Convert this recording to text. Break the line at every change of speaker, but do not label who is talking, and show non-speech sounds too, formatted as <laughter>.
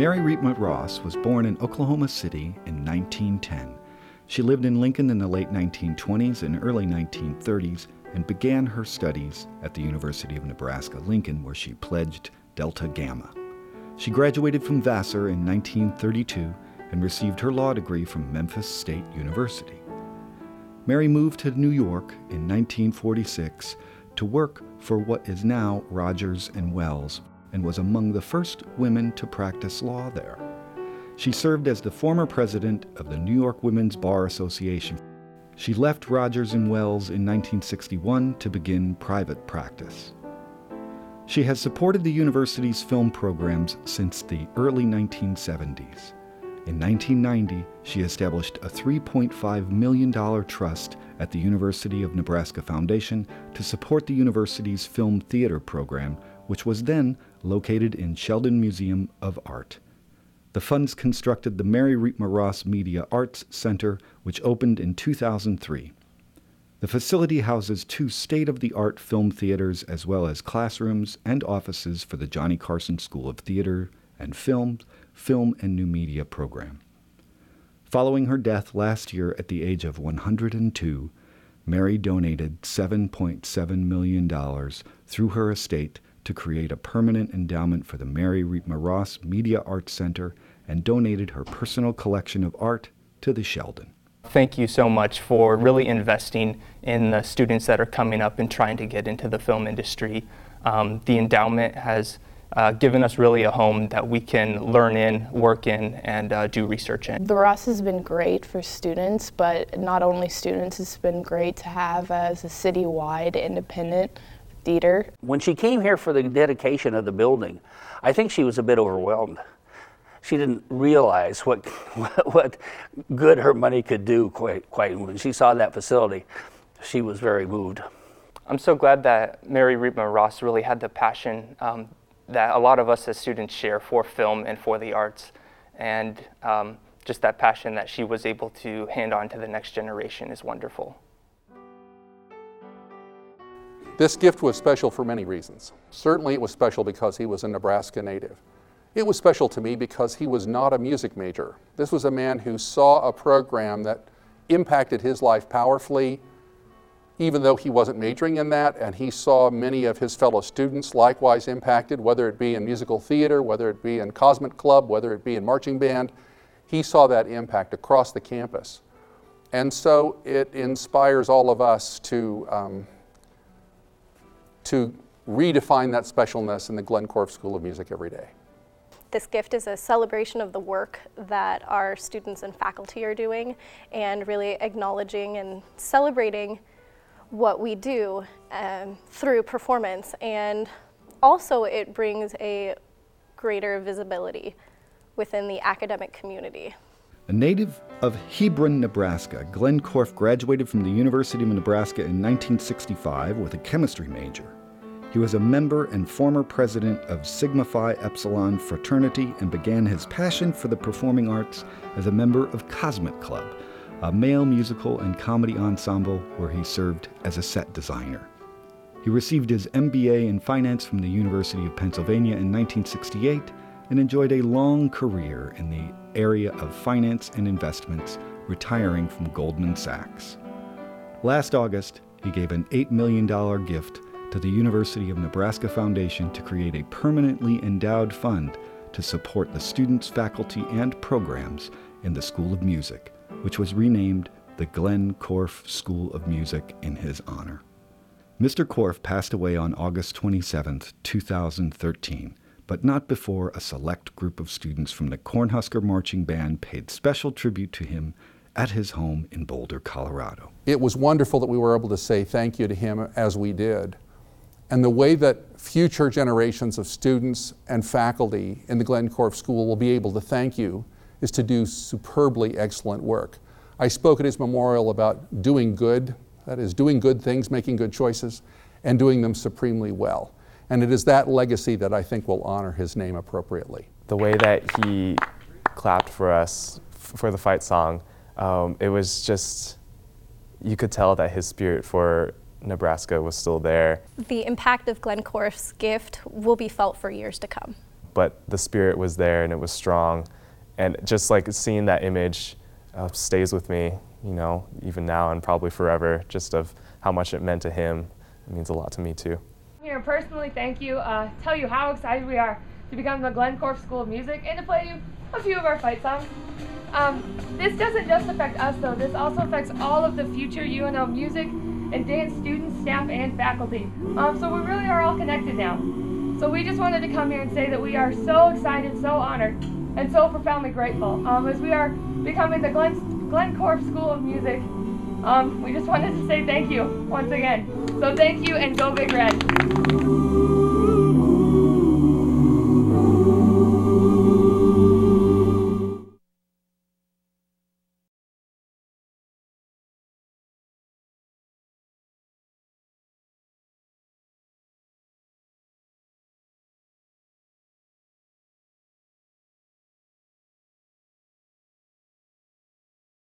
Mary Riepma Ross was born in Oklahoma City in 1910. She lived in Lincoln in the late 1920s and early 1930s and began her studies at the University of Nebraska Lincoln, where she pledged Delta Gamma. She graduated from Vassar in 1932 and received her law degree from Memphis State University. Mary moved to New York in 1946 to work for what is now Rogers and Wells and was among the first women to practice law there. She served as the former president of the New York Women's Bar Association. She left Rogers and Wells in 1961 to begin private practice. She has supported the university's film programs since the early 1970s. In 1990, she established a $3.5 million trust at the University of Nebraska Foundation to support the university's film theater program, which was then located in Sheldon Museum of Art. The funds constructed the Mary Riepma Ross Media Arts Center, which opened in 2003. The facility houses two state of the art film theaters as well as classrooms and offices for the Johnny Carson School of Theater and Film Film and New Media program. Following her death last year at the age of 102, Mary donated $7.7 million through her estate to create a permanent endowment for the Mary Riepma Ross Media Arts Center and donated her personal collection of art to the Sheldon.
Thank you so much for really investing in the students that are coming up and trying to get into the film industry. Um, the endowment has uh, given us really a home that we can learn in, work in, and uh, do research in.
The Ross has been great for students, but not only students, it's been great to have as a citywide independent theater.
When she came here for the dedication of the building, I think she was a bit overwhelmed. She didn't realize what, <laughs> what good her money could do quite, quite. When she saw that facility, she was very moved.
I'm so glad that Mary Riepma Ross really had the passion um, that a lot of us as students share for film and for the arts, and um, just that passion that she was able to hand on to the next generation is wonderful.
This gift was special for many reasons. Certainly it was special because he was a Nebraska native. It was special to me because he was not a music major. This was a man who saw a program that impacted his life powerfully, even though he wasn't majoring in that, and he saw many of his fellow students likewise impacted, whether it be in musical theater, whether it be in Kosmet Klub, whether it be in marching band. He saw that impact across the campus. And so it inspires all of us to, um, to redefine that specialness in the Glenn Korff School of Music every day.
This gift is a celebration of the work that our students and faculty are doing and really acknowledging and celebrating what we do um, through performance and also it brings a greater visibility within the academic community.
A native of Hebron, Nebraska, Glenn Korff graduated from the University of Nebraska in 1965 with a chemistry major. He was a member and former president of Sigma Phi Epsilon fraternity and began his passion for the performing arts as a member of Kosmet Klub, a male musical and comedy ensemble where he served as a set designer. He received his MBA in finance from the University of Pennsylvania in 1968 and enjoyed a long career in the area of finance and investments, retiring from Goldman Sachs. Last August, he gave an $8 million gift to the University of Nebraska Foundation to create a permanently endowed fund to support the students, faculty, and programs in the School of Music which was renamed the Glenn Korff School of Music in his honor. Mr. Korff passed away on August 27, 2013, but not before a select group of students from the Cornhusker Marching Band paid special tribute to him at his home in Boulder, Colorado.
It was wonderful that we were able to say thank you to him as we did. And the way that future generations of students and faculty in the Glenn Korff School will be able to thank you is to do superbly excellent work. I spoke at his memorial about doing good, that is, doing good things, making good choices, and doing them supremely well. And it is that legacy that I think will honor his name appropriately.
The way that he clapped for us for the fight song, um, it was just, you could tell that his spirit for Nebraska was still there.
The impact of Glenn Korff's gift will be felt for years to come.
but the spirit was there and it was strong. And just like seeing that image uh, stays with me, you know, even now and probably forever, just of how much it meant to him. It means a lot to me too.
Here, personally, thank you. Uh, tell you how excited we are to become the Glenn Korff School of Music and to play you a few of our fight songs. Um, this doesn't just affect us though, this also affects all of the future UNO music and dance students, staff, and faculty. Um, so we really are all connected now. So we just wanted to come here and say that we are so excited, so honored, and so profoundly grateful um, as we are becoming the Glen, School of Music. Um, we just wanted to say thank you once again. So thank you and go Big Red.